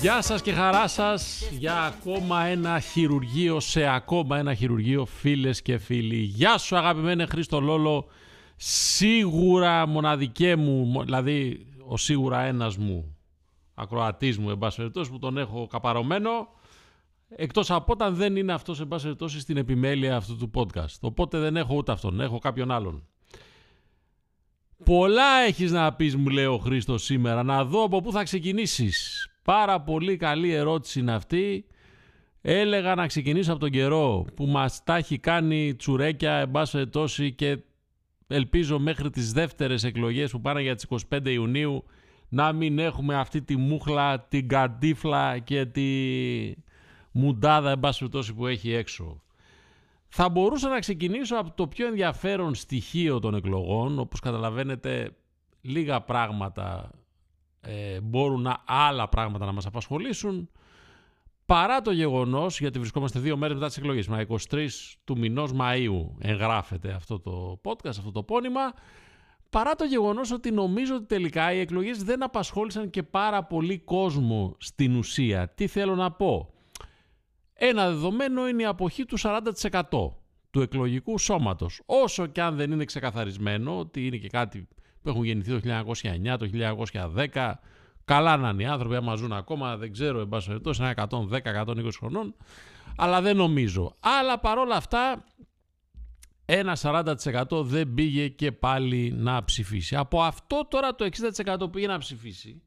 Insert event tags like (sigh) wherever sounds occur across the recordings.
Γεια σας και χαρά σας για ακόμα ένα χειρουργείο, σε ακόμα ένα χειρουργείο φίλες και φίλοι. Γεια σου αγαπημένε Χρήστο Λόλο, σίγουρα μοναδικέ μου, δηλαδή ο σίγουρα ένας μου, ακροατής μου, εν πάση περιπτώσει, που τον έχω καπαρωμένο, εκτός από όταν δεν είναι αυτός, εν πάση περιπτώσει, στην επιμέλεια αυτού του podcast. Οπότε δεν έχω ούτε αυτόν, έχω κάποιον άλλον. Πολλά έχεις να πεις μου λέει ο Χρήστος σήμερα, να δω από πού θα ξεκινήσεις. Πάρα πολύ καλή ερώτηση είναι αυτή. Έλεγα να ξεκινήσω από τον καιρό που μας τα έχει κάνει τσουρέκια εν πάση περιπτώσει και ελπίζω μέχρι τις δεύτερες εκλογές που πάνε για τις 25 Ιουνίου να μην έχουμε αυτή τη μούχλα, την καντίφλα και τη μουντάδα εν πάση περιπτώσει που έχει έξω. Θα μπορούσα να ξεκινήσω από το πιο ενδιαφέρον στοιχείο των εκλογών, όπως καταλαβαίνετε λίγα πράγματα ε, μπορούν να, άλλα πράγματα να μας απασχολήσουν, παρά το γεγονός, γιατί βρισκόμαστε δύο μέρες μετά τις εκλογές, μα 23 του μηνός Μαΐου εγγράφεται αυτό το podcast, αυτό το πόνημα, παρά το γεγονός ότι νομίζω ότι τελικά οι εκλογές δεν απασχόλησαν και πάρα πολύ κόσμο στην ουσία. Τι θέλω να πω; Ένα δεδομένο είναι η αποχή του 40% του εκλογικού σώματος. Όσο και αν δεν είναι ξεκαθαρισμένο ότι είναι και κάτι που έχουν γεννηθεί το 1909, το 1910, καλά να είναι οι άνθρωποι, άμα ζουν ακόμα, δεν ξέρω, εν πάση περιπτώσει, είναι 110-120 χρονών, αλλά δεν νομίζω. Αλλά παρόλα αυτά, ένα 40% δεν πήγε και πάλι να ψηφίσει. Από αυτό τώρα το 60% πήγε να ψηφίσει,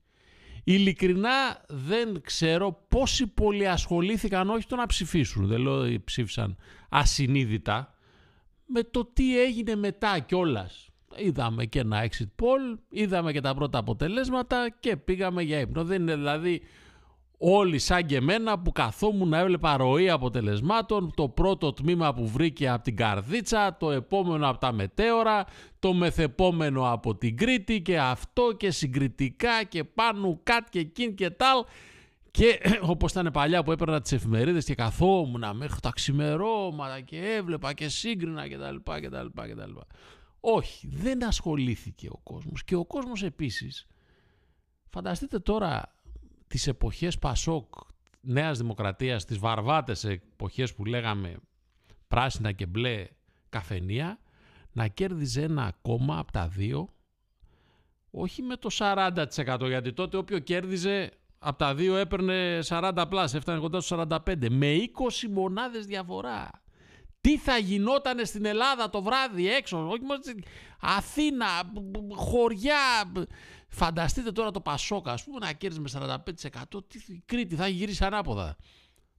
Ειλικρινά δεν ξέρω πόσοι πολλοί ασχολήθηκαν όχι το να ψηφίσουν, δεν λέω ότι ψήφισαν ασυνείδητα, με το τι έγινε μετά κιόλας. Είδαμε και ένα exit poll, είδαμε και τα πρώτα αποτελέσματα και πήγαμε για ύπνο. Δεν είναι δηλαδή όλοι σαν και εμένα που καθόμουν να έβλεπα ροή αποτελεσμάτων, το πρώτο τμήμα που βρήκε από την Καρδίτσα, το επόμενο από τα Μετέωρα, το μεθεπόμενο από την Κρήτη και αυτό και συγκριτικά και πάνω κάτ και εκείν και τάλ και (clears throat) όπως ήταν παλιά που έπαιρνα τις εφημερίδες και καθόμουν μέχρι τα ξημερώματα και έβλεπα και σύγκρινα κτλ. κτλ, κτλ. Όχι, δεν ασχολήθηκε ο κόσμος και ο κόσμος επίσης φανταστείτε τώρα τις εποχές Πασόκ Νέας Δημοκρατίας, τις βαρβάτες εποχές που λέγαμε πράσινα και μπλε καφενεία, να κέρδιζε ένα κόμμα από τα δύο, όχι με το 40% γιατί τότε όποιο κέρδιζε από τα δύο έπαιρνε 40 πλάς, έφτανε κοντά στους 45, με 20 μονάδες διαφορά. Τι θα γινότανε στην Ελλάδα το βράδυ έξω, όχι μόνο στην Αθήνα, χωριά, Φανταστείτε τώρα το ΠΑΣΟΚ, ας πούμε, να κέρδιζε με 45%. Τι, η Κρήτη θα έχει γυρίσει ανάποδα.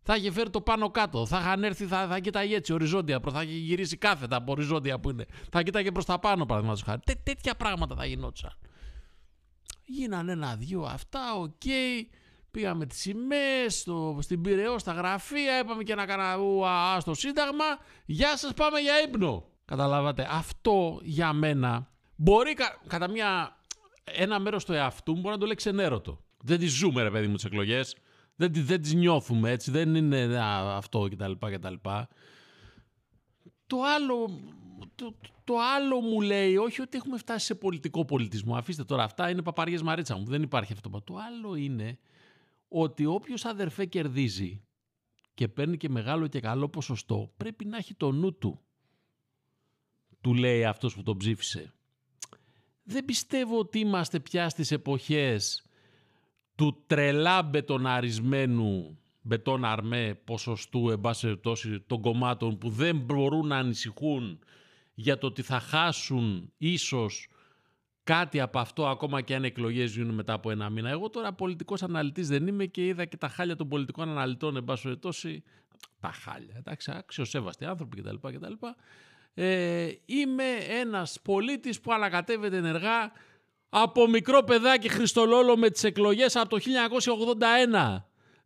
Θα είχε φέρει το πάνω κάτω. Θα είχαν έρθει, θα, θα κοίταγε έτσι οριζόντια. Θα είχε γυρίσει κάθετα από οριζόντια που είναι. Θα κοίταγε προς τα πάνω, παραδείγματος χάρη. Τέ, τέτοια πράγματα θα γινόντουσαν. Γίνανε ένα-δυο αυτά, OK. Okay. Πήγαμε τις σημαίες στην Πυραιό, στα γραφεία. Είπαμε και να κάναμε στο Σύνταγμα. Γεια σας, πάμε για ύπνο. Καταλάβατε. Αυτό για μένα μπορεί κα, κατά μια ένα μέρος του εαυτού μου μπορεί να το λέει ξενέρωτο. Δεν τη ζούμε, ρε παιδί μου, τις εκλογές. Δεν, δεν τις νιώθουμε έτσι. Δεν είναι α, αυτό κτλ. κτλ. Το άλλο, το, το άλλο μου λέει, όχι ότι έχουμε φτάσει σε πολιτικό πολιτισμό. Αφήστε τώρα, αυτά είναι παπαριές μαρίτσα μου. Δεν υπάρχει αυτό. Το άλλο είναι ότι όποιος αδερφέ κερδίζει και παίρνει και μεγάλο και καλό ποσοστό, πρέπει να έχει το νου του. Του λέει αυτός που τον ψήφισε δεν πιστεύω ότι είμαστε πια στις εποχές του τρελά μπετοναρισμένου μπετόν αρμέ ποσοστού εν των κομμάτων που δεν μπορούν να ανησυχούν για το ότι θα χάσουν ίσως κάτι από αυτό ακόμα και αν εκλογές γίνουν μετά από ένα μήνα. Εγώ τώρα πολιτικός αναλυτής δεν είμαι και είδα και τα χάλια των πολιτικών αναλυτών εν πάση τα χάλια, εντάξει, αξιοσέβαστοι άνθρωποι κτλ. κτλ ε, είμαι ένας πολίτης που ανακατεύεται ενεργά από μικρό παιδάκι Χριστολόλο με τις εκλογές από το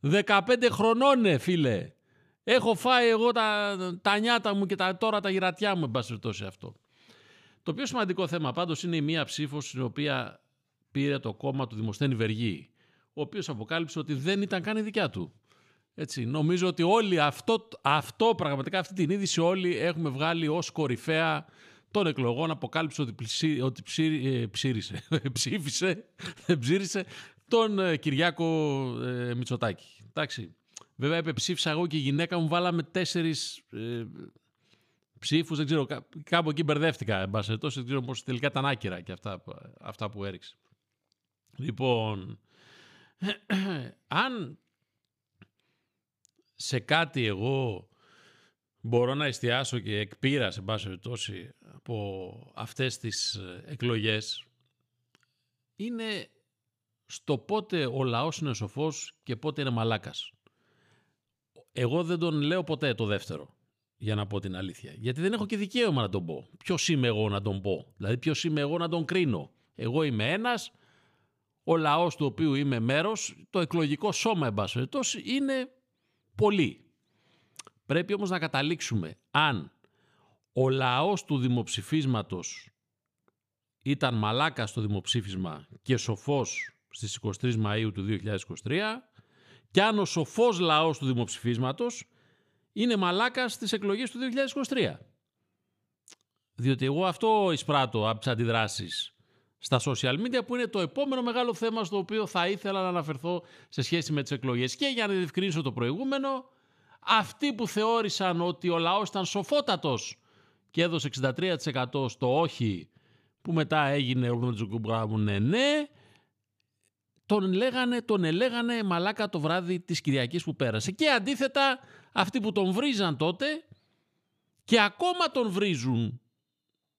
1981. 15 χρονών, ναι, φίλε. Έχω φάει εγώ τα, τα νιάτα μου και τα, τώρα τα γυρατιά μου, εν αυτό. Το πιο σημαντικό θέμα πάντως είναι η μία ψήφος, στην οποία πήρε το κόμμα του Δημοσθένη Βεργή, ο οποίος αποκάλυψε ότι δεν ήταν καν η δικιά του. Έτσι, νομίζω ότι όλοι αυτό, αυτό πραγματικά αυτή την είδηση όλοι έχουμε βγάλει ως κορυφαία των εκλογών αποκάλυψε ότι, ψή, ότι ψή, ε, ψήρισε, (laughs) ψήφισε, δεν ψήρισε τον ε, Κυριάκο ε, Μητσοτάκη. Εντάξει. Βέβαια, επεψήφισα εγώ και η γυναίκα μου βάλαμε τέσσερις ε, ψήφους, δεν ξέρω, κάπου εκεί μπερδεύτηκα, εν πάση δεν ξέρω πώς τελικά ήταν άκυρα και αυτά, αυτά που έριξε. Λοιπόν, αν σε κάτι εγώ μπορώ να εστιάσω και εκπείρας σε πάση περιπτώσει από αυτές τις ε, εκλογές είναι στο πότε ο λαός είναι σοφός και πότε είναι μαλάκας. Εγώ δεν τον λέω ποτέ το δεύτερο, για να πω την αλήθεια. Γιατί δεν έχω και δικαίωμα να τον πω. Ποιος είμαι εγώ να τον πω; Δηλαδή ποιος είμαι εγώ να τον κρίνω; Εγώ είμαι ένας, ο λαός του οποίου είμαι μέρος, το εκλογικό σώμα εν είναι πολύ. Πρέπει όμως να καταλήξουμε αν ο λαός του δημοψηφίσματος ήταν μαλάκα στο δημοψήφισμα και σοφός στις 23 Μαΐου του 2023 και αν ο σοφός λαός του δημοψηφίσματος είναι μαλάκα στις εκλογές του 2023. Διότι εγώ αυτό εισπράττω από τις αντιδράσεις στα social media που είναι το επόμενο μεγάλο θέμα στο οποίο θα ήθελα να αναφερθώ σε σχέση με τις εκλογές. Και για να διευκρινίσω το προηγούμενο, αυτοί που θεώρησαν ότι ο λαός ήταν σοφότατος και έδωσε 63% στο όχι που μετά έγινε ο ναι, ναι, τον, λέγανε, τον ελέγανε μαλάκα το βράδυ της Κυριακής που πέρασε. Και αντίθετα αυτοί που τον βρίζαν τότε και ακόμα τον βρίζουν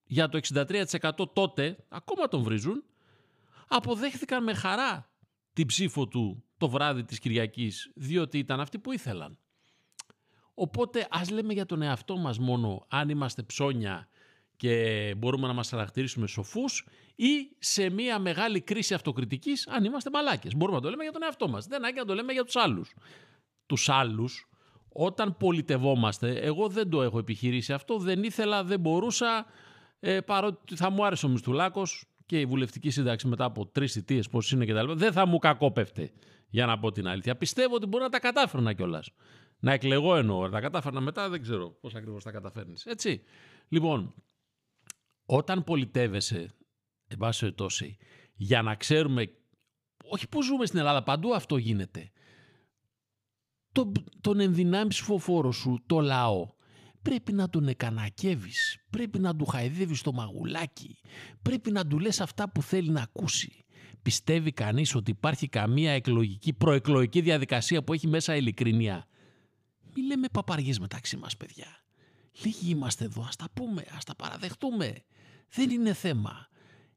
για το 63% τότε, ακόμα τον βρίζουν, αποδέχθηκαν με χαρά την ψήφο του το βράδυ της Κυριακής, διότι ήταν αυτοί που ήθελαν. Οπότε ας λέμε για τον εαυτό μας μόνο αν είμαστε ψώνια και μπορούμε να μας χαρακτηρίσουμε σοφούς ή σε μια μεγάλη κρίση αυτοκριτικής αν είμαστε μαλάκες. Μπορούμε να το λέμε για τον εαυτό μας. Δεν άγγε να το λέμε για τους άλλους. Τους άλλους όταν πολιτευόμαστε, εγώ δεν το έχω επιχειρήσει αυτό, δεν ήθελα, δεν μπορούσα, ε, παρότι θα μου άρεσε ο Μιστουλάκος και η βουλευτική σύνταξη μετά από τρεις θητείες, πώς είναι κτλ. Δεν θα μου κακόπευτε, για να πω την αλήθεια. Πιστεύω ότι μπορεί να τα κατάφερνα κιόλας. Να εκλεγώ εννοώ. Τα κατάφερνα μετά, δεν ξέρω πώς ακριβώς τα καταφέρνεις. Έτσι. Λοιπόν, όταν πολιτεύεσαι, εν πάση τόση, για να ξέρουμε. Όχι που ζούμε στην Ελλάδα, παντού αυτό γίνεται. Το, τον ενδυνάμει ψηφοφόρο σου, το λαό, πρέπει να τον εκανακεύεις, πρέπει να του χαϊδεύεις το μαγουλάκι, πρέπει να του λες αυτά που θέλει να ακούσει. Πιστεύει κανείς ότι υπάρχει καμία εκλογική, προεκλογική διαδικασία που έχει μέσα ειλικρινία; Μη λέμε παπαριές μεταξύ μας παιδιά. Λίγοι είμαστε εδώ, ας τα πούμε, ας τα παραδεχτούμε. Δεν είναι θέμα.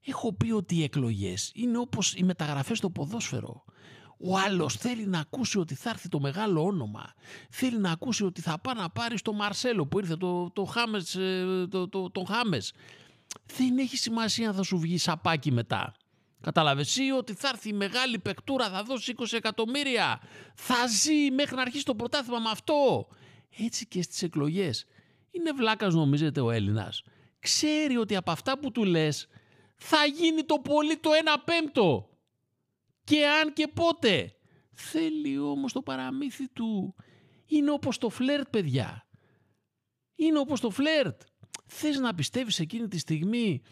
Έχω πει ότι οι εκλογές είναι όπως οι μεταγραφές στο ποδόσφαιρο. Ο άλλος θέλει να ακούσει ότι θα έρθει το μεγάλο όνομα. Θέλει να ακούσει ότι θα πάει να πάρει το Μαρσέλο που ήρθε, το, το Χάμες, ε, το, το, το Χάμες. Δεν έχει σημασία αν θα σου βγει σαπάκι μετά. Κατάλαβες ή ότι θα έρθει η μεγάλη παικτούρα, θα δώσει 20 εκατομμύρια. Θα ζει μέχρι να αρχίσει το πρωτάθλημα με αυτό. Έτσι και στις εκλογές. Είναι βλάκας νομίζετε ο Έλληνας. Ξέρει ότι από αυτά που του λες θα γίνει το πολύ το 1 πέμπτο. Και αν και πότε. Θέλει όμως το παραμύθι του. Είναι όπως το φλερτ παιδιά. Είναι όπως το φλερτ. Θες να πιστεύεις εκείνη τη στιγμή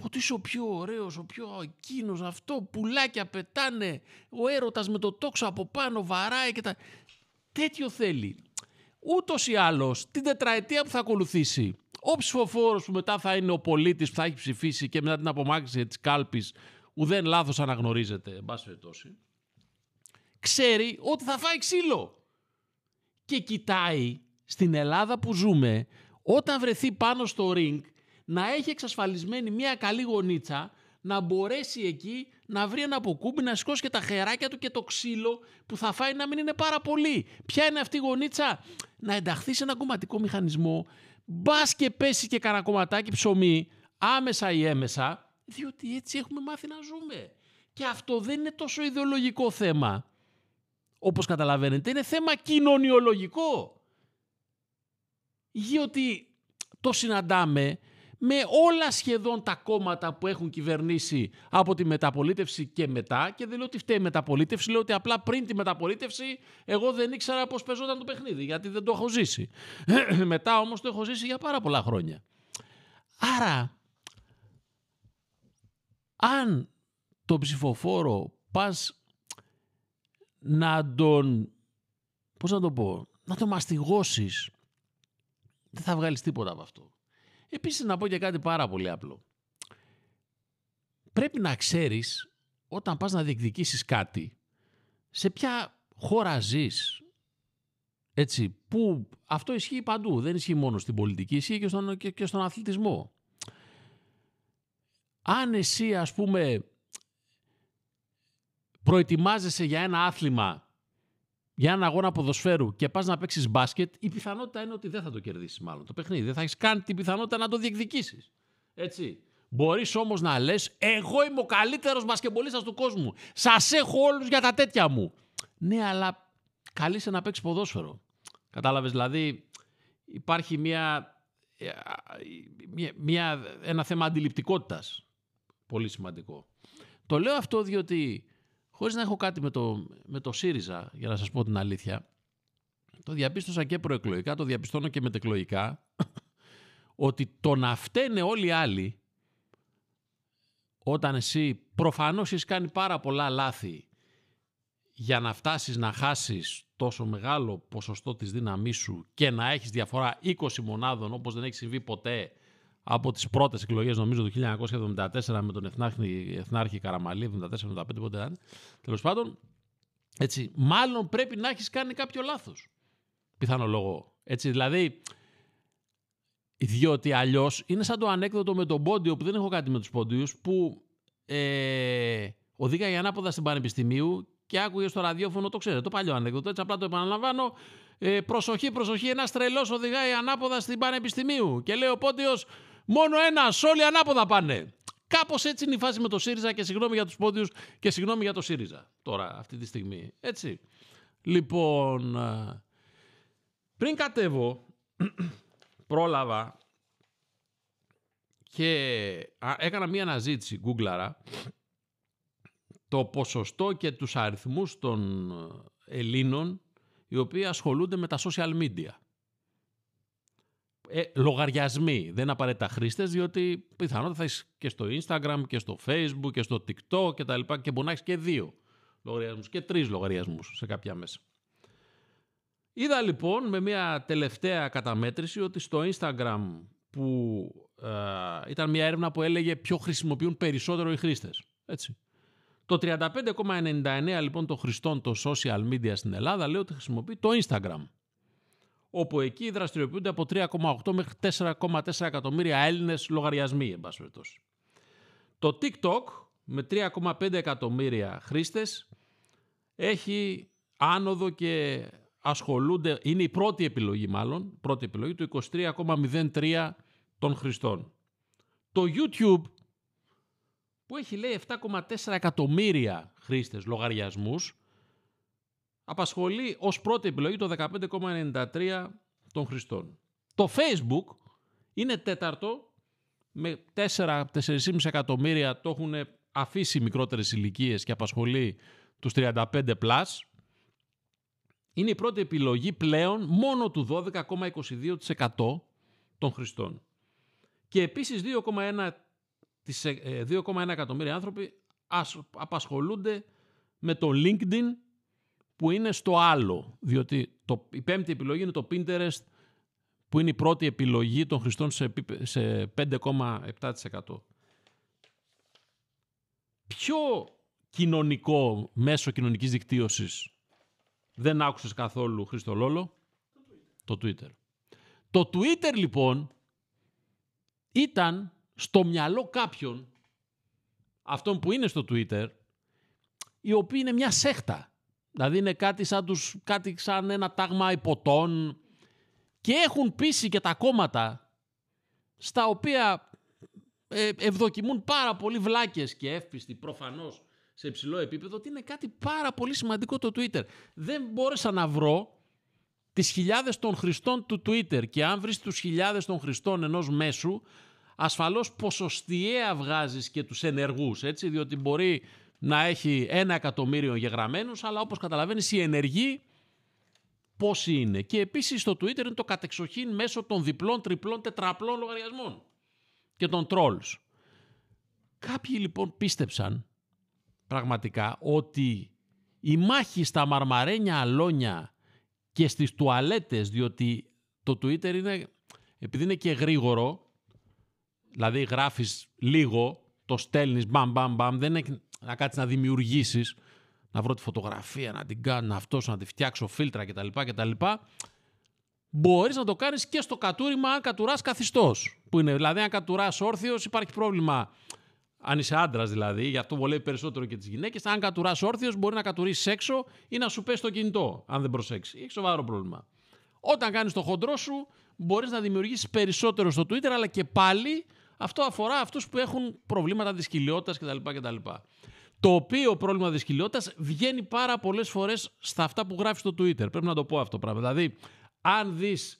ότι είσαι ο πιο ωραίος, ο πιο εκείνος, αυτό, πουλάκια πετάνε, ο έρωτας με το τόξο από πάνω βαράει και τα... Τέτοιο θέλει. Ούτως ή άλλως, την τετραετία που θα ακολουθήσει, ο ψηφοφόρος που μετά θα είναι ο πολίτης που θα έχει ψηφίσει και μετά την απομάκρυνση της κάλπης ουδέν λάθος αναγνωρίζεται, εν πάση περιπτώσει, ξέρει ότι θα φάει ξύλο. Και κοιτάει στην Ελλάδα που ζούμε, όταν βρεθεί πάνω στο ring, να έχει εξασφαλισμένη μια καλή γονίτσα, να μπορέσει εκεί να βρει ένα αποκούμπι, να σηκώσει και τα χεράκια του και το ξύλο που θα φάει να μην είναι πάρα πολύ. Ποια είναι αυτή η γονίτσα; Να ενταχθεί σε ένα κομματικό μηχανισμό, μπας και πέσει και κανένα κομματάκι ψωμί, άμεσα ή έμεσα, διότι έτσι έχουμε μάθει να ζούμε. Και αυτό δεν είναι τόσο ιδεολογικό θέμα. Όπως καταλαβαίνετε, είναι θέμα κοινωνιολογικό. Γιατί το συναντάμε με όλα σχεδόν τα κόμματα που έχουν κυβερνήσει από τη μεταπολίτευση και μετά και δεν λέω ότι φταίει η μεταπολίτευση, λέω ότι απλά πριν τη μεταπολίτευση εγώ δεν ήξερα πώς παίζονταν το παιχνίδι γιατί δεν το έχω ζήσει. (clears throat) μετά όμως το έχω ζήσει για πάρα πολλά χρόνια. Άρα, αν το ψηφοφόρο πας να τον, πώς να το πω, να τον μαστιγώσεις, δεν θα βγάλεις τίποτα από αυτό. Επίσης να πω και κάτι πάρα πολύ απλό. Πρέπει να ξέρεις όταν πας να διεκδικήσεις κάτι σε ποια χώρα ζεις. Έτσι, που αυτό ισχύει παντού, δεν ισχύει μόνο στην πολιτική, ισχύει και στον, και, και στον αθλητισμό. Αν εσύ ας πούμε προετοιμάζεσαι για ένα άθλημα για ένα αγώνα ποδοσφαίρου και πας να παίξεις μπάσκετ, η πιθανότητα είναι ότι δεν θα το κερδίσεις μάλλον το παιχνίδι. Δεν θα έχεις καν την πιθανότητα να το διεκδικήσεις. Έτσι. Μπορείς όμως να λες: Εγώ είμαι ο καλύτερος μπασκεμπολίστας του κόσμου. Σας έχω όλους για τα τέτοια μου. Ναι, αλλά καλείσαι να παίξεις ποδόσφαιρο. Κατάλαβες, δηλαδή υπάρχει μια, μια, μια, ένα θέμα αντιληπτικότητας. Πολύ σημαντικό. Το λέω αυτό διότι χωρίς να έχω κάτι με το, με το ΣΥΡΙΖΑ, για να σας πω την αλήθεια, το διαπίστωσα και προεκλογικά, το διαπιστώνω και μετεκλογικά, (coughs) ότι το να φταίνε όλοι οι άλλοι, όταν εσύ προφανώς έχεις κάνει πάρα πολλά λάθη για να φτάσεις να χάσεις τόσο μεγάλο ποσοστό της δύναμής σου και να έχεις διαφορά 20 μονάδων όπως δεν έχει συμβεί ποτέ από τις πρώτες εκλογές νομίζω το 1974 με τον Εθνάρχη, Εθνάρχη Καραμαλή, 74-75 πότε ήταν, τέλος πάντων, έτσι, μάλλον πρέπει να έχεις κάνει κάποιο λάθος. Πιθανό λόγο. Έτσι, δηλαδή, διότι αλλιώς είναι σαν το ανέκδοτο με τον πόντιο που δεν έχω κάτι με τους πόντιους που ε, οδήγαγε ανάποδα στην Πανεπιστημίου και άκουγε στο ραδιόφωνο, το ξέρετε, το παλιό ανέκδοτο, έτσι απλά το επαναλαμβάνω, ε, προσοχή, προσοχή, ένας τρελός οδηγάει ανάποδα στην Πανεπιστημίου και λέει ο Πόντιος, Μόνο ένα, όλοι ανάποδα πάνε. Κάπως έτσι είναι η φάση με το ΣΥΡΙΖΑ και συγγνώμη για τους πόντιους και συγγνώμη για το ΣΥΡΙΖΑ τώρα, αυτή τη στιγμή. Έτσι. Λοιπόν, ε, πριν κατέβω, (clears throat) πρόλαβα και έκανα μία αναζήτηση, γκούγκλαρα, το ποσοστό και τους αριθμούς των ε, Ελλήνων οι οποίοι ασχολούνται με τα social media ε, λογαριασμοί. Δεν είναι απαραίτητα χρήστες, διότι πιθανότατα θα έχει και στο Instagram και στο Facebook και στο TikTok και τα λοιπά και μπορεί να έχεις και δύο λογαριασμούς και τρεις λογαριασμούς σε κάποια μέσα. Είδα λοιπόν με μια τελευταία καταμέτρηση ότι στο Instagram που ε, ήταν μια έρευνα που έλεγε ποιο χρησιμοποιούν περισσότερο οι χρήστες. Έτσι. Το 35,99 λοιπόν των χρηστών των social media στην Ελλάδα λέει ότι χρησιμοποιεί το Instagram όπου εκεί δραστηριοποιούνται από 3,8 μέχρι 4,4 εκατομμύρια Έλληνες λογαριασμοί, εν πάση Το TikTok με 3,5 εκατομμύρια χρήστες έχει άνοδο και ασχολούνται, είναι η πρώτη επιλογή μάλλον, πρώτη επιλογή του 23,03 των χρηστών. Το YouTube που έχει λέει 7,4 εκατομμύρια χρήστες λογαριασμούς απασχολεί ως πρώτη επιλογή το 15,93 των χρηστών. Το Facebook είναι τέταρτο με 4-4,5 εκατομμύρια το έχουν αφήσει μικρότερες ηλικίες και απασχολεί τους 35 plus. Είναι η πρώτη επιλογή πλέον μόνο του 12,22% των χρηστών. Και επίσης 2,1 2,1 ε, εκατομμύρια άνθρωποι απασχολούνται με το LinkedIn που είναι στο άλλο. Διότι το, η πέμπτη επιλογή είναι το Pinterest που είναι η πρώτη επιλογή των χρηστών σε, σε 5,7%. Ποιο κοινωνικό μέσο κοινωνικής δικτύωσης δεν άκουσες καθόλου Χρήστο Λόλο; Το Twitter. Το Twitter λοιπόν ήταν στο μυαλό κάποιον αυτόν που είναι στο Twitter η οποία είναι μια σέχτα. Δηλαδή είναι κάτι σαν, τους, κάτι σαν ένα τάγμα υποτών και έχουν πείσει και τα κόμματα στα οποία ε, ευδοκιμούν πάρα πολύ βλάκες και εύπιστοι προφανώς σε υψηλό επίπεδο ότι είναι κάτι πάρα πολύ σημαντικό το Twitter. Δεν μπόρεσα να βρω τις χιλιάδες των χρηστών του Twitter και αν βρεις τους χιλιάδες των χρηστών ενός μέσου ασφαλώς ποσοστιαία βγάζεις και τους ενεργούς, έτσι, διότι μπορεί να έχει ένα εκατομμύριο γεγραμμένους, αλλά όπως καταλαβαίνεις οι ενεργοί πόσοι είναι. Και επίσης στο Twitter είναι το κατεξοχήν μέσω των διπλών, τριπλών, τετραπλών λογαριασμών και των trolls. Κάποιοι λοιπόν πίστεψαν πραγματικά ότι η μάχη στα μαρμαρένια αλόνια και στις τουαλέτες, διότι το Twitter είναι, επειδή είναι και γρήγορο, δηλαδή γράφεις λίγο, το στέλνεις μπαμ μπαμ μπαμ, δεν είναι να κάτσεις να δημιουργήσεις, να βρω τη φωτογραφία, να την κάνω, αυτό, να τη φτιάξω φίλτρα κτλ. κτλ. Μπορείς να το κάνεις και στο κατούριμα αν κατουράς καθιστός. Που είναι, δηλαδή αν κατουράς όρθιος υπάρχει πρόβλημα αν είσαι άντρας δηλαδή, γι' αυτό βολεύει περισσότερο και τις γυναίκες. Αν κατουράς όρθιος, μπορεί να κατουρίσεις έξω ή να σου πέσει το κινητό, αν δεν προσέξεις. Έχει σοβαρό πρόβλημα. Όταν κάνεις το χοντρό σου, μπορείς να δημιουργήσεις περισσότερο στο Twitter, αλλά και πάλι αυτό αφορά αυτούς που έχουν προβλήματα δυσκυλιότητας κτλ. κτλ. Το οποίο πρόβλημα δυσκυλιότητας βγαίνει πάρα πολλές φορές στα αυτά που γράφεις στο Twitter. Πρέπει να το πω αυτό το πράγμα. Δηλαδή, αν δεις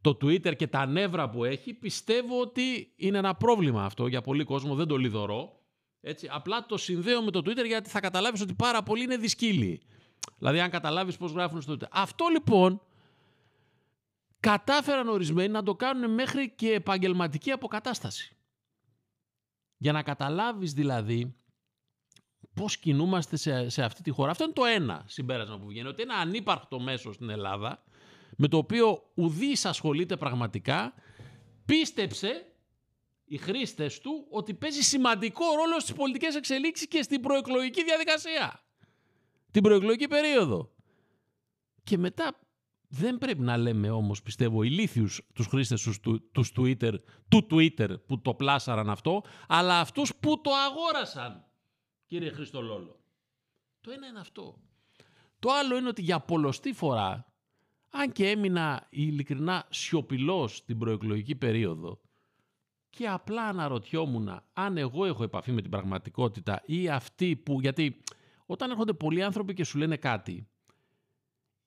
το Twitter και τα νεύρα που έχει, πιστεύω ότι είναι ένα πρόβλημα αυτό για πολύ κόσμο, δεν το λιδωρώ. Έτσι, απλά το συνδέω με το Twitter γιατί θα καταλάβεις ότι πάρα πολλοί είναι δυσκύλοι. Δηλαδή αν καταλάβεις πώς γράφουν στο Twitter. Αυτό λοιπόν κατάφεραν ορισμένοι να το κάνουν μέχρι και επαγγελματική αποκατάσταση. Για να καταλάβεις δηλαδή πώς κινούμαστε σε, σε αυτή τη χώρα. Αυτό είναι το ένα συμπέρασμα που βγαίνει, ότι ένα ανύπαρκτο μέσο στην Ελλάδα με το οποίο ουδής ασχολείται πραγματικά, πίστεψε οι χρήστες του ότι παίζει σημαντικό ρόλο στις πολιτικές εξελίξεις και στην προεκλογική διαδικασία. Την προεκλογική περίοδο. Και μετά δεν πρέπει να λέμε όμως, πιστεύω, ηλίθιους τους χρήστες τους, τους Twitter, του Twitter που το πλάσαραν αυτό, αλλά αυτούς που το αγόρασαν, κύριε Χριστολόλο. Το ένα είναι αυτό. Το άλλο είναι ότι για πολλωστή φορά αν και έμεινα ειλικρινά σιωπηλός την προεκλογική περίοδο και απλά αναρωτιόμουν αν εγώ έχω επαφή με την πραγματικότητα ή αυτοί που... Γιατί όταν έρχονται πολλοί άνθρωποι και σου λένε κάτι,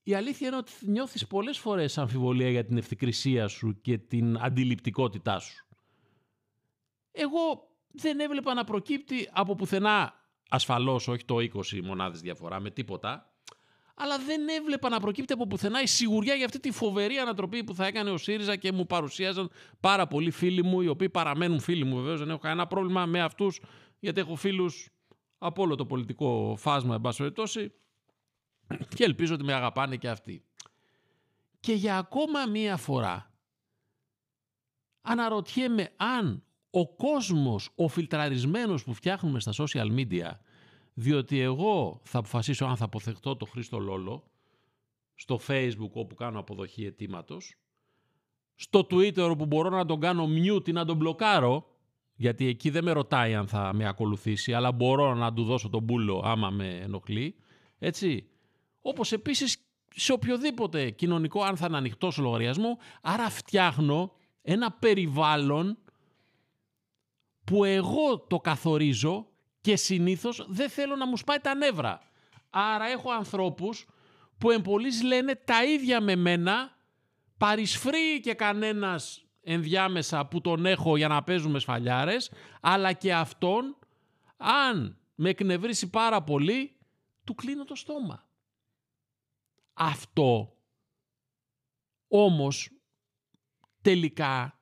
η αλήθεια είναι ότι νιώθεις πολλές φορές αμφιβολία για την ευθυκρισία σου και την αντιληπτικότητά σου. Εγώ δεν έβλεπα να προκύπτει από πουθενά, ασφαλώς όχι το 20 μονάδες διαφορά με τίποτα, αλλά δεν έβλεπα να προκύπτει από πουθενά η σιγουριά για αυτή τη φοβερή ανατροπή που θα έκανε ο ΣΥΡΙΖΑ και μου παρουσίαζαν πάρα πολλοί φίλοι μου, οι οποίοι παραμένουν φίλοι μου βεβαίως. Δεν έχω κανένα πρόβλημα με αυτούς, γιατί έχω φίλους από όλο το πολιτικό φάσμα, εν πάση περιπτώσει, και ελπίζω ότι με αγαπάνε και αυτοί. Και για ακόμα μία φορά αναρωτιέμαι αν ο κόσμος, ο φιλτραρισμένος που φτιάχνουμε στα social media διότι εγώ θα αποφασίσω αν θα αποθεχτώ το Χρήστο Λόλο στο facebook όπου κάνω αποδοχή αιτήματος, στο twitter όπου μπορώ να τον κάνω mute ή να τον μπλοκάρω γιατί εκεί δεν με ρωτάει αν θα με ακολουθήσει αλλά μπορώ να του δώσω τον μπούλο άμα με ενοχλεί έτσι όπως επίσης σε οποιοδήποτε κοινωνικό αν θα είναι ανοιχτό λογαριασμό άρα φτιάχνω ένα περιβάλλον που εγώ το καθορίζω και συνήθως δεν θέλω να μου σπάει τα νεύρα. Άρα έχω ανθρώπους που εμπολείς λένε τα ίδια με μένα, παρισφρεί και κανένας ενδιάμεσα που τον έχω για να παίζουμε σφαλιάρες, αλλά και αυτόν, αν με εκνευρίσει πάρα πολύ, του κλείνω το στόμα. Αυτό όμως τελικά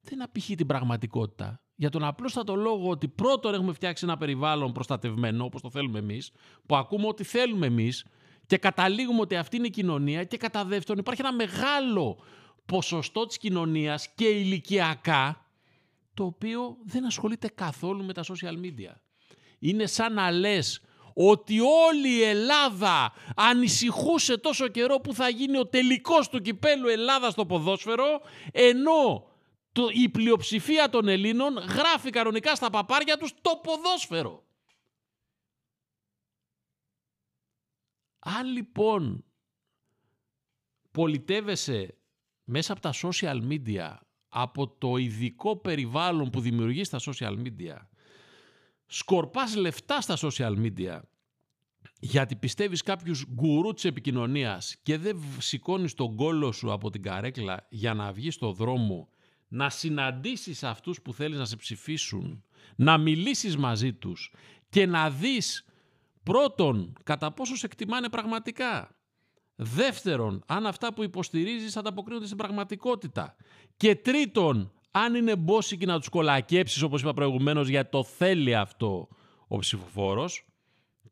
δεν απηχεί την πραγματικότητα για τον απλούστατο λόγο ότι πρώτον έχουμε φτιάξει ένα περιβάλλον προστατευμένο όπως το θέλουμε εμείς, που ακούμε ό,τι θέλουμε εμείς και καταλήγουμε ότι αυτή είναι η κοινωνία και κατά δεύτερον υπάρχει ένα μεγάλο ποσοστό της κοινωνίας και ηλικιακά το οποίο δεν ασχολείται καθόλου με τα social media. Είναι σαν να λες ότι όλη η Ελλάδα ανησυχούσε τόσο καιρό που θα γίνει ο τελικός του κυπέλου Ελλάδας στο ποδόσφαιρο ενώ το, η πλειοψηφία των Ελλήνων γράφει κανονικά στα παπάρια τους το ποδόσφαιρο. Αν λοιπόν πολιτεύεσαι μέσα από τα social media, από το ειδικό περιβάλλον που δημιουργείς στα social media, σκορπάς λεφτά στα social media, γιατί πιστεύεις κάποιους γκουρού της επικοινωνίας και δεν σηκώνεις τον κόλο σου από την καρέκλα για να βγεις στο δρόμο να συναντήσεις αυτούς που θέλεις να σε ψηφίσουν, να μιλήσεις μαζί τους και να δεις πρώτον κατά πόσο σε εκτιμάνε πραγματικά. Δεύτερον, αν αυτά που υποστηρίζεις ανταποκρίνονται στην πραγματικότητα. Και τρίτον, αν είναι μπόσικοι να τους κολακέψεις όπως είπα προηγουμένως γιατί το θέλει αυτό ο ψηφοφόρος,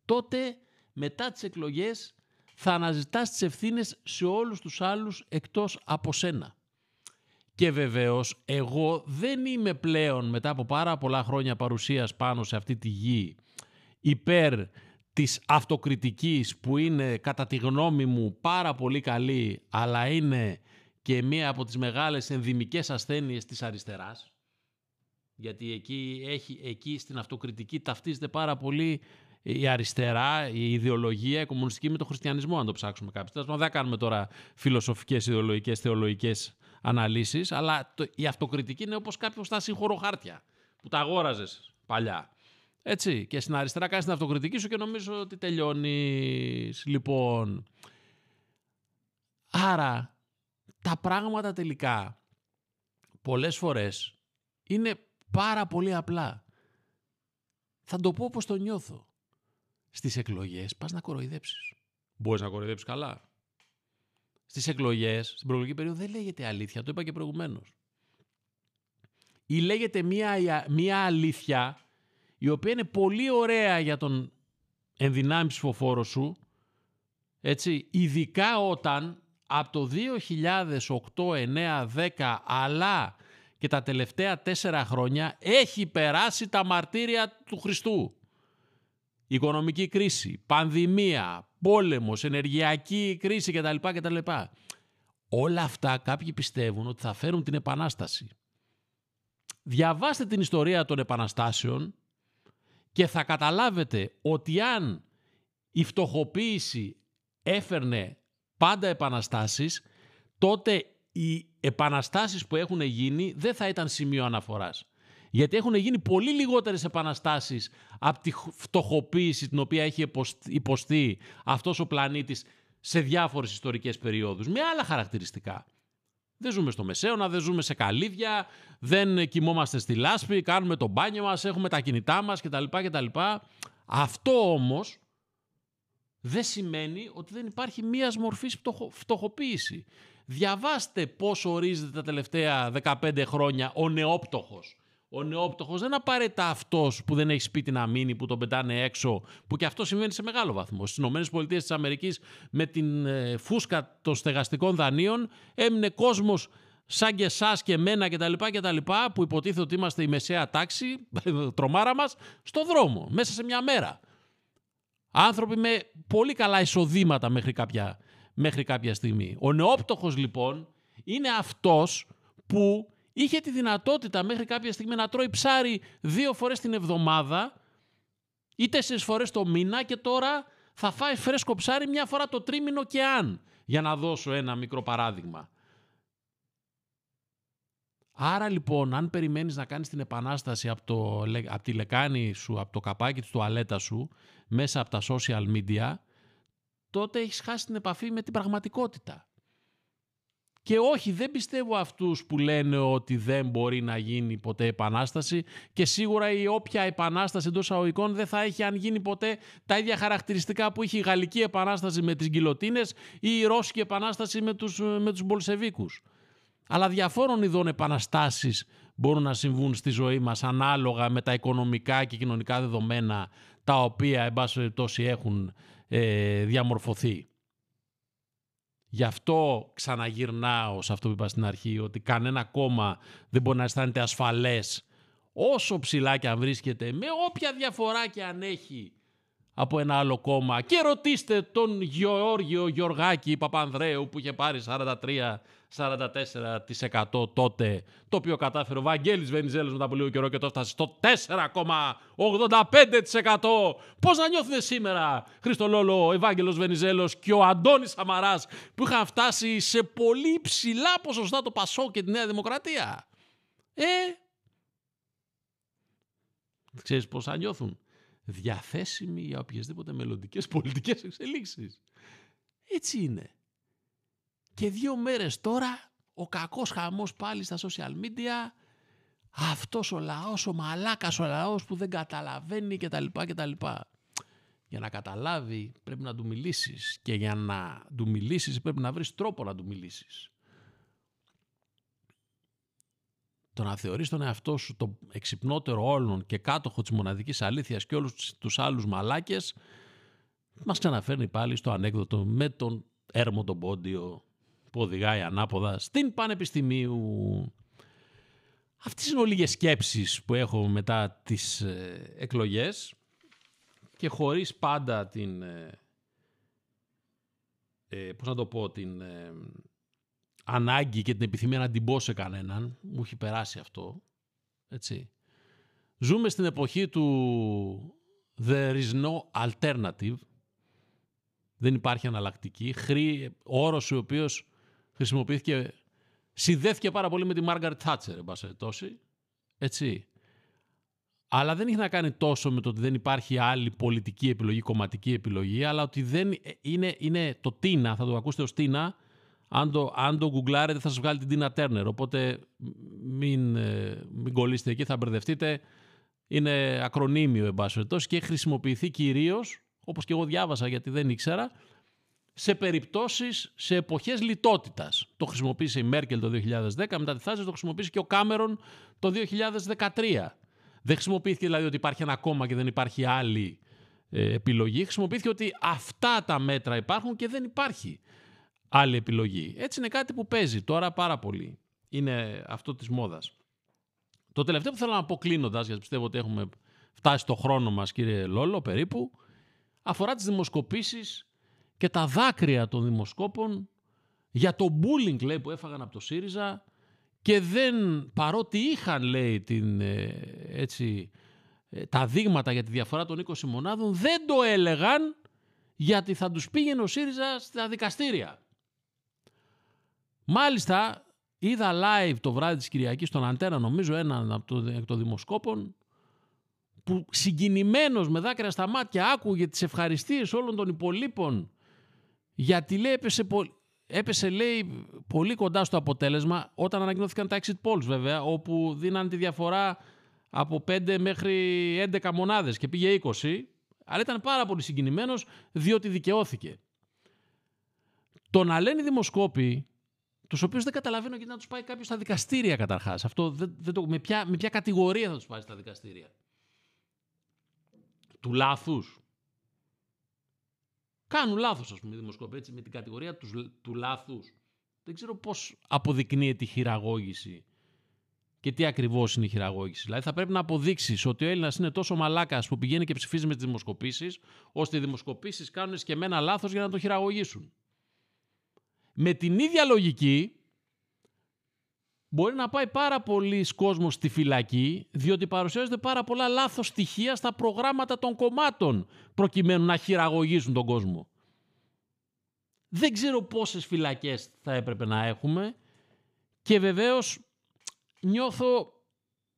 τότε μετά τις εκλογές θα αναζητάς τις ευθύνες σε όλους τους άλλους εκτός από σένα. Και βεβαίως εγώ δεν είμαι πλέον μετά από πάρα πολλά χρόνια παρουσίας πάνω σε αυτή τη γη υπέρ της αυτοκριτικής που είναι κατά τη γνώμη μου πάρα πολύ καλή αλλά είναι και μία από τις μεγάλες ενδυμικές ασθένειες της αριστεράς γιατί εκεί, έχει, εκεί στην αυτοκριτική ταυτίζεται πάρα πολύ η αριστερά, η ιδεολογία, η κομμουνιστική με τον χριστιανισμό, αν το ψάξουμε κάποιοι. Δεν θα κάνουμε τώρα φιλοσοφικές, ιδεολογικές, θεολογικές αναλύσεις, αλλά το, η αυτοκριτική είναι όπως κάποιο στα συγχωροχάρτια που τα αγόραζες παλιά. Έτσι, και στην αριστερά κάνεις την αυτοκριτική σου και νομίζω ότι τελειώνεις. Λοιπόν, άρα τα πράγματα τελικά πολλές φορές είναι πάρα πολύ απλά. Θα το πω όπως το νιώθω. Στις εκλογές πας να κοροϊδέψεις. Μπορείς να κοροϊδέψεις καλά. Στις εκλογές, στην προεκλογική περίοδο δεν λέγεται αλήθεια, το είπα και προηγουμένως. Ή λέγεται μία, μία αλήθεια η οποία είναι πολύ ωραία για τον ενδυνάμει ψηφοφόρο σου, έτσι, ειδικά όταν από το 2008, 9, 10 αλλά και τα τελευταία τέσσερα χρόνια έχει περάσει τα μαρτύρια του Χριστού. Οικονομική κρίση, πανδημία, πόλεμος, ενεργειακή κρίση κτλ. κτλ. Όλα αυτά κάποιοι πιστεύουν ότι θα φέρουν την Επανάσταση. Διαβάστε την ιστορία των Επαναστάσεων και θα καταλάβετε ότι αν η φτωχοποίηση έφερνε πάντα επαναστάσεις, τότε οι επαναστάσεις που έχουν γίνει δεν θα ήταν σημείο αναφοράς. Γιατί έχουν γίνει πολύ λιγότερες επαναστάσεις από τη φτωχοποίηση την οποία έχει υποστεί αυτός ο πλανήτης σε διάφορες ιστορικές περιόδους, με άλλα χαρακτηριστικά. Δεν ζούμε στο μεσαίωνα, δεν ζούμε σε καλύδια, δεν κοιμόμαστε στη λάσπη, κάνουμε το μπάνιο μας, έχουμε τα κινητά μας κτλ. κτλ. Αυτό όμως δεν σημαίνει ότι δεν υπάρχει μίας μορφής φτωχοποίηση. Διαβάστε πώς ορίζεται τα τελευταία 15 χρόνια ο νεόπτωχος. Ο νεόπτωχος δεν απαραίτητα αυτός που δεν έχει σπίτι να μείνει, που τον πετάνε έξω, που και αυτό συμβαίνει σε μεγάλο βαθμό. Στις ΗΠΑ με την ε, φούσκα των στεγαστικών δανείων έμεινε κόσμος σαν και εσάς και εμένα κτλ. που υποτίθεται ότι είμαστε η μεσαία τάξη, (laughs) τρομάρα μας, στο δρόμο, μέσα σε μια μέρα. Άνθρωποι με πολύ καλά εισοδήματα μέχρι κάποια, μέχρι κάποια στιγμή. Ο νεόπτωχος λοιπόν είναι αυτός που είχε τη δυνατότητα μέχρι κάποια στιγμή να τρώει ψάρι δύο φορές την εβδομάδα ή τέσσερις φορές το μήνα και τώρα θα φάει φρέσκο ψάρι μια φορά το τρίμηνο και αν, για να δώσω ένα μικρό παράδειγμα. Άρα λοιπόν, αν περιμένεις να κάνεις την επανάσταση από, το, από τη λεκάνη σου, από το καπάκι της τουαλέτας σου, μέσα από τα social media, τότε έχεις χάσει την επαφή με την πραγματικότητα. Και όχι, δεν πιστεύω αυτούς που λένε ότι δεν μπορεί να γίνει ποτέ επανάσταση και σίγουρα η όποια επανάσταση εντός αγωγικών δεν θα έχει αν γίνει ποτέ τα ίδια χαρακτηριστικά που είχε η Γαλλική επανάσταση με τις γκυλοτίνες ή η Ρώσικη επανάσταση με τους, με τους Μπολσεβίκους. Αλλά διαφόρων ειδών επαναστάσεις μπορούν να συμβούν στη ζωή μας ανάλογα με τα οικονομικά και κοινωνικά δεδομένα τα οποία εν πάση έχουν ε, διαμορφωθεί. Γι' αυτό ξαναγυρνάω σε αυτό που είπα στην αρχή, ότι κανένα κόμμα δεν μπορεί να αισθάνεται ασφαλές όσο ψηλά και αν βρίσκεται, με όποια διαφορά και αν έχει από ένα άλλο κόμμα. Και ρωτήστε τον Γεώργιο Γιωργάκη Παπανδρέου που είχε πάρει 44% τότε, το οποίο κατάφερε ο Βαγγέλης Βενιζέλος μετά από λίγο καιρό και το έφτασε στο 4,85%. Πώς να νιώθουν σήμερα Χριστολόλο, Ευάγγελος Βενιζέλος και ο Αντώνης Σαμαράς που είχαν φτάσει σε πολύ ψηλά ποσοστά το Πασό και τη Νέα Δημοκρατία; Ε, ξέρεις πώς θα νιώθουν; Διαθέσιμοι για οποιασδήποτε μελλοντικές (laughs) πολιτικές εξελίξεις. Έτσι είναι. Και δύο μέρες τώρα ο κακός χαμός πάλι στα social media, αυτός ο λαός, ο μαλάκας ο λαός που δεν καταλαβαίνει κτλ. κτλ. Για να καταλάβει πρέπει να του μιλήσεις και για να του μιλήσεις πρέπει να βρεις τρόπο να του μιλήσεις. Το να θεωρείς τον εαυτό σου το εξυπνότερο όλων και κάτοχο της μοναδικής αλήθειας και όλους τους άλλους μαλάκες μας ξαναφέρνει πάλι στο ανέκδοτο με τον έρμο τον πόντιο που οδηγάει ανάποδα στην Πανεπιστημίου. Αυτές είναι λίγες σκέψεις που έχω μετά τις ε, εκλογές και χωρίς πάντα την, ε, ε, πώς να το πω, την ε, ανάγκη και την επιθυμία να την πω σε κανέναν. Μου έχει περάσει αυτό. Έτσι. Ζούμε στην εποχή του there is no alternative. Δεν υπάρχει αναλλακτική. Χρή, όρος ο οποίος χρησιμοποιήθηκε, συνδέθηκε πάρα πολύ με τη Μάργαρετ Θάτσερ, εν πάση Έτσι. Αλλά δεν έχει να κάνει τόσο με το ότι δεν υπάρχει άλλη πολιτική επιλογή, κομματική επιλογή, αλλά ότι δεν είναι, είναι το Τίνα, θα το ακούσετε ως Τίνα, αν το, αν το γκουγκλάρετε θα σας βγάλει την Τίνα Τέρνερ, οπότε μην, ε, μην κολλήσετε εκεί, θα μπερδευτείτε. Είναι ακρονίμιο, εν πάση και έχει χρησιμοποιηθεί κυρίως, όπως και εγώ διάβασα γιατί δεν ήξερα, σε περιπτώσεις, σε εποχές λιτότητας. Το χρησιμοποίησε η Μέρκελ το 2010, μετά τη Θάζερ το χρησιμοποίησε και ο Κάμερον το 2013. Δεν χρησιμοποιήθηκε δηλαδή ότι υπάρχει ένα κόμμα και δεν υπάρχει άλλη ε, επιλογή. Χρησιμοποιήθηκε ότι αυτά τα μέτρα υπάρχουν και δεν υπάρχει άλλη επιλογή. Έτσι είναι κάτι που παίζει τώρα πάρα πολύ. Είναι αυτό της μόδας. Το τελευταίο που θέλω να πω κλείνοντας, γιατί πιστεύω ότι έχουμε φτάσει στο χρόνο μας κύριε Λόλο περίπου, αφορά τις δημοσκοπήσεις και τα δάκρυα των δημοσκόπων για το bullying λέει, που έφαγαν από το ΣΥΡΙΖΑ και δεν, παρότι είχαν λέει την, ε, έτσι, ε, τα δείγματα για τη διαφορά των 20 μονάδων, δεν το έλεγαν γιατί θα τους πήγαινε ο ΣΥΡΙΖΑ στα δικαστήρια. Μάλιστα, είδα live το βράδυ της Κυριακής στον Αντένα, νομίζω έναν από το, εκ των δημοσκόπων, που συγκινημένος με δάκρυα στα μάτια άκουγε τις ευχαριστίες όλων των υπολείπων γιατί λέει έπεσε, έπεσε λέει πολύ κοντά στο αποτέλεσμα όταν ανακοινώθηκαν τα exit polls βέβαια όπου δίναν τη διαφορά από 5 μέχρι 11 μονάδες και πήγε 20 αλλά ήταν πάρα πολύ συγκινημένος διότι δικαιώθηκε. Το να λένε οι δημοσκόποι τους οποίους δεν καταλαβαίνω γιατί να τους πάει κάποιος στα δικαστήρια καταρχάς. Αυτό δεν, δεν το, με, ποια, με ποια κατηγορία θα τους πάει στα δικαστήρια. Του λάθους. Κάνουν λάθος, ας πούμε, οι δημοσκόποι με την κατηγορία τους, του λάθους. Δεν ξέρω πώς αποδεικνύεται η χειραγώγηση και τι ακριβώς είναι η χειραγώγηση. Δηλαδή, θα πρέπει να αποδείξεις ότι ο Έλληνας είναι τόσο μαλάκας που πηγαίνει και ψηφίζει με τις δημοσκοπήσεις, ώστε οι δημοσκοπήσεις κάνουν σκεμμένα λάθος για να το χειραγωγήσουν. Με την ίδια λογική, μπορεί να πάει πάρα πολλοί κόσμος στη φυλακή, διότι παρουσιάζονται πάρα πολλά λάθος στοιχεία στα προγράμματα των κομμάτων, προκειμένου να χειραγωγήσουν τον κόσμο. Δεν ξέρω πόσες φυλακές θα έπρεπε να έχουμε και βεβαίως νιώθω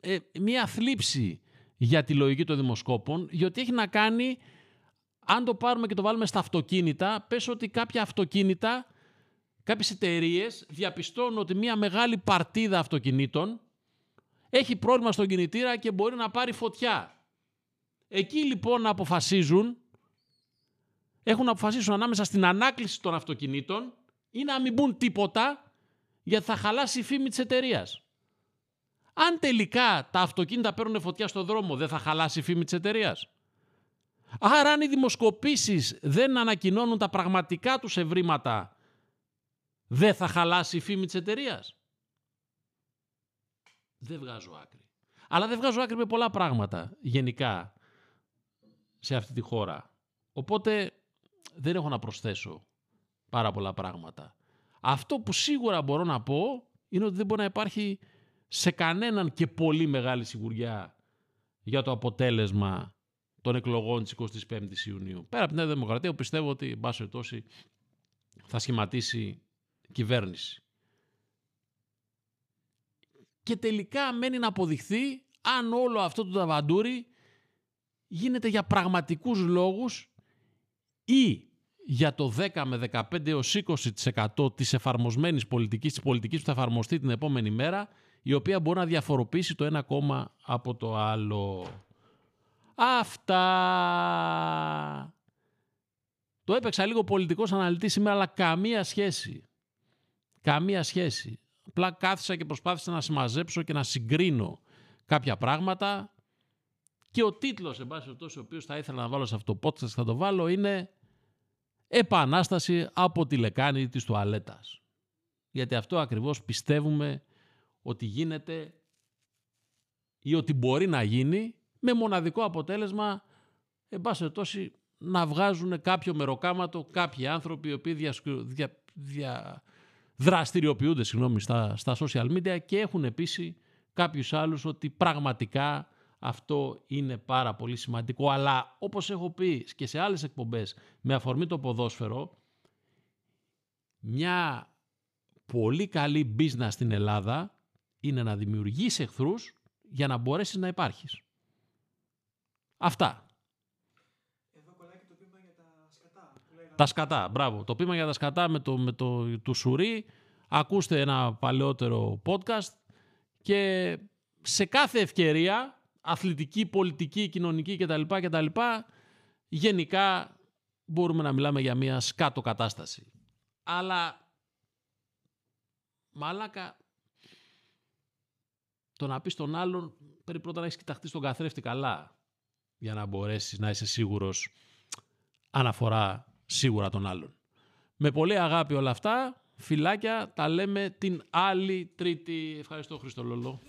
ε, μία θλίψη για τη λογική των δημοσκόπων, γιατί έχει να κάνει, αν το πάρουμε και το βάλουμε στα αυτοκίνητα, πες ότι κάποια αυτοκίνητα κάποιες εταιρείες διαπιστώνουν ότι μια μεγάλη παρτίδα αυτοκινήτων έχει πρόβλημα στον κινητήρα και μπορεί να πάρει φωτιά. Εκεί λοιπόν να αποφασίζουν, έχουν να αποφασίσουν ανάμεσα στην ανάκληση των αυτοκινήτων ή να μην μπουν τίποτα γιατί θα χαλάσει η φήμη της εταιρείας. Αν τελικά τα αυτοκίνητα παίρνουν φωτιά στο δρόμο δεν θα χαλάσει η φήμη της εταιρείας. Άρα αν οι δημοσκοπήσεις δεν ανακοινώνουν τα πραγματικά τους ευρήματα δεν θα χαλάσει η φήμη της εταιρείας. Δεν βγάζω άκρη. Αλλά δεν βγάζω άκρη με πολλά πράγματα γενικά σε αυτή τη χώρα. Οπότε δεν έχω να προσθέσω πάρα πολλά πράγματα. Αυτό που σίγουρα μπορώ να πω είναι ότι δεν μπορεί να υπάρχει σε κανέναν και πολύ μεγάλη σιγουριά για το αποτέλεσμα των εκλογών της 25ης Ιουνίου. Πέρα από την Δημοκρατία, που πιστεύω ότι, εν θα σχηματίσει κυβέρνηση. Και τελικά μένει να αποδειχθεί αν όλο αυτό το ταβαντούρι γίνεται για πραγματικούς λόγους ή για το 10 με 15 έως 20% της εφαρμοσμένης πολιτικής, της πολιτικής που θα εφαρμοστεί την επόμενη μέρα, η οποία μπορεί να διαφοροποιήσει το ένα κόμμα από το άλλο. Αυτά. Το έπαιξα λίγο πολιτικός αναλυτής σήμερα, αλλά καμία σχέση. Καμία σχέση. Απλά κάθισα και προσπάθησα να συμμαζέψω και να συγκρίνω κάποια πράγματα και ο τίτλος, εν πάση ο οποίος θα ήθελα να βάλω σε αυτό το podcast, θα το βάλω, είναι «Επανάσταση από τη λεκάνη της τουαλέτας». Γιατί αυτό ακριβώς πιστεύουμε ότι γίνεται ή ότι μπορεί να γίνει με μοναδικό αποτέλεσμα, εν πάση να βγάζουν κάποιο μεροκάματο κάποιοι άνθρωποι οι οποίοι δια, δια, δραστηριοποιούνται συγγνώμη, στα, στα social media και έχουν επίσης κάποιους άλλους ότι πραγματικά αυτό είναι πάρα πολύ σημαντικό. Αλλά όπως έχω πει και σε άλλες εκπομπές με αφορμή το ποδόσφαιρο, μια πολύ καλή business στην Ελλάδα είναι να δημιουργείς εχθρούς για να μπορέσεις να υπάρχεις. Αυτά. Εδώ κολλάει και το πείμα για τα σκατά. Τα σκατά, μπράβο. Το πείμα για τα σκατά με το, με το του Σουρί. Ακούστε ένα παλαιότερο podcast και σε κάθε ευκαιρία, αθλητική, πολιτική, κοινωνική κτλ. κτλ γενικά μπορούμε να μιλάμε για μια σκάτω κατάσταση. Αλλά, μαλάκα, το να πεις στον άλλον πρέπει πρώτα να έχεις κοιταχτεί στον καθρέφτη καλά για να μπορέσεις να είσαι σίγουρος αν αφορά σίγουρα τον άλλον. Με πολύ αγάπη όλα αυτά, φιλάκια, τα λέμε την άλλη τρίτη. Ευχαριστώ Χριστό Λολό.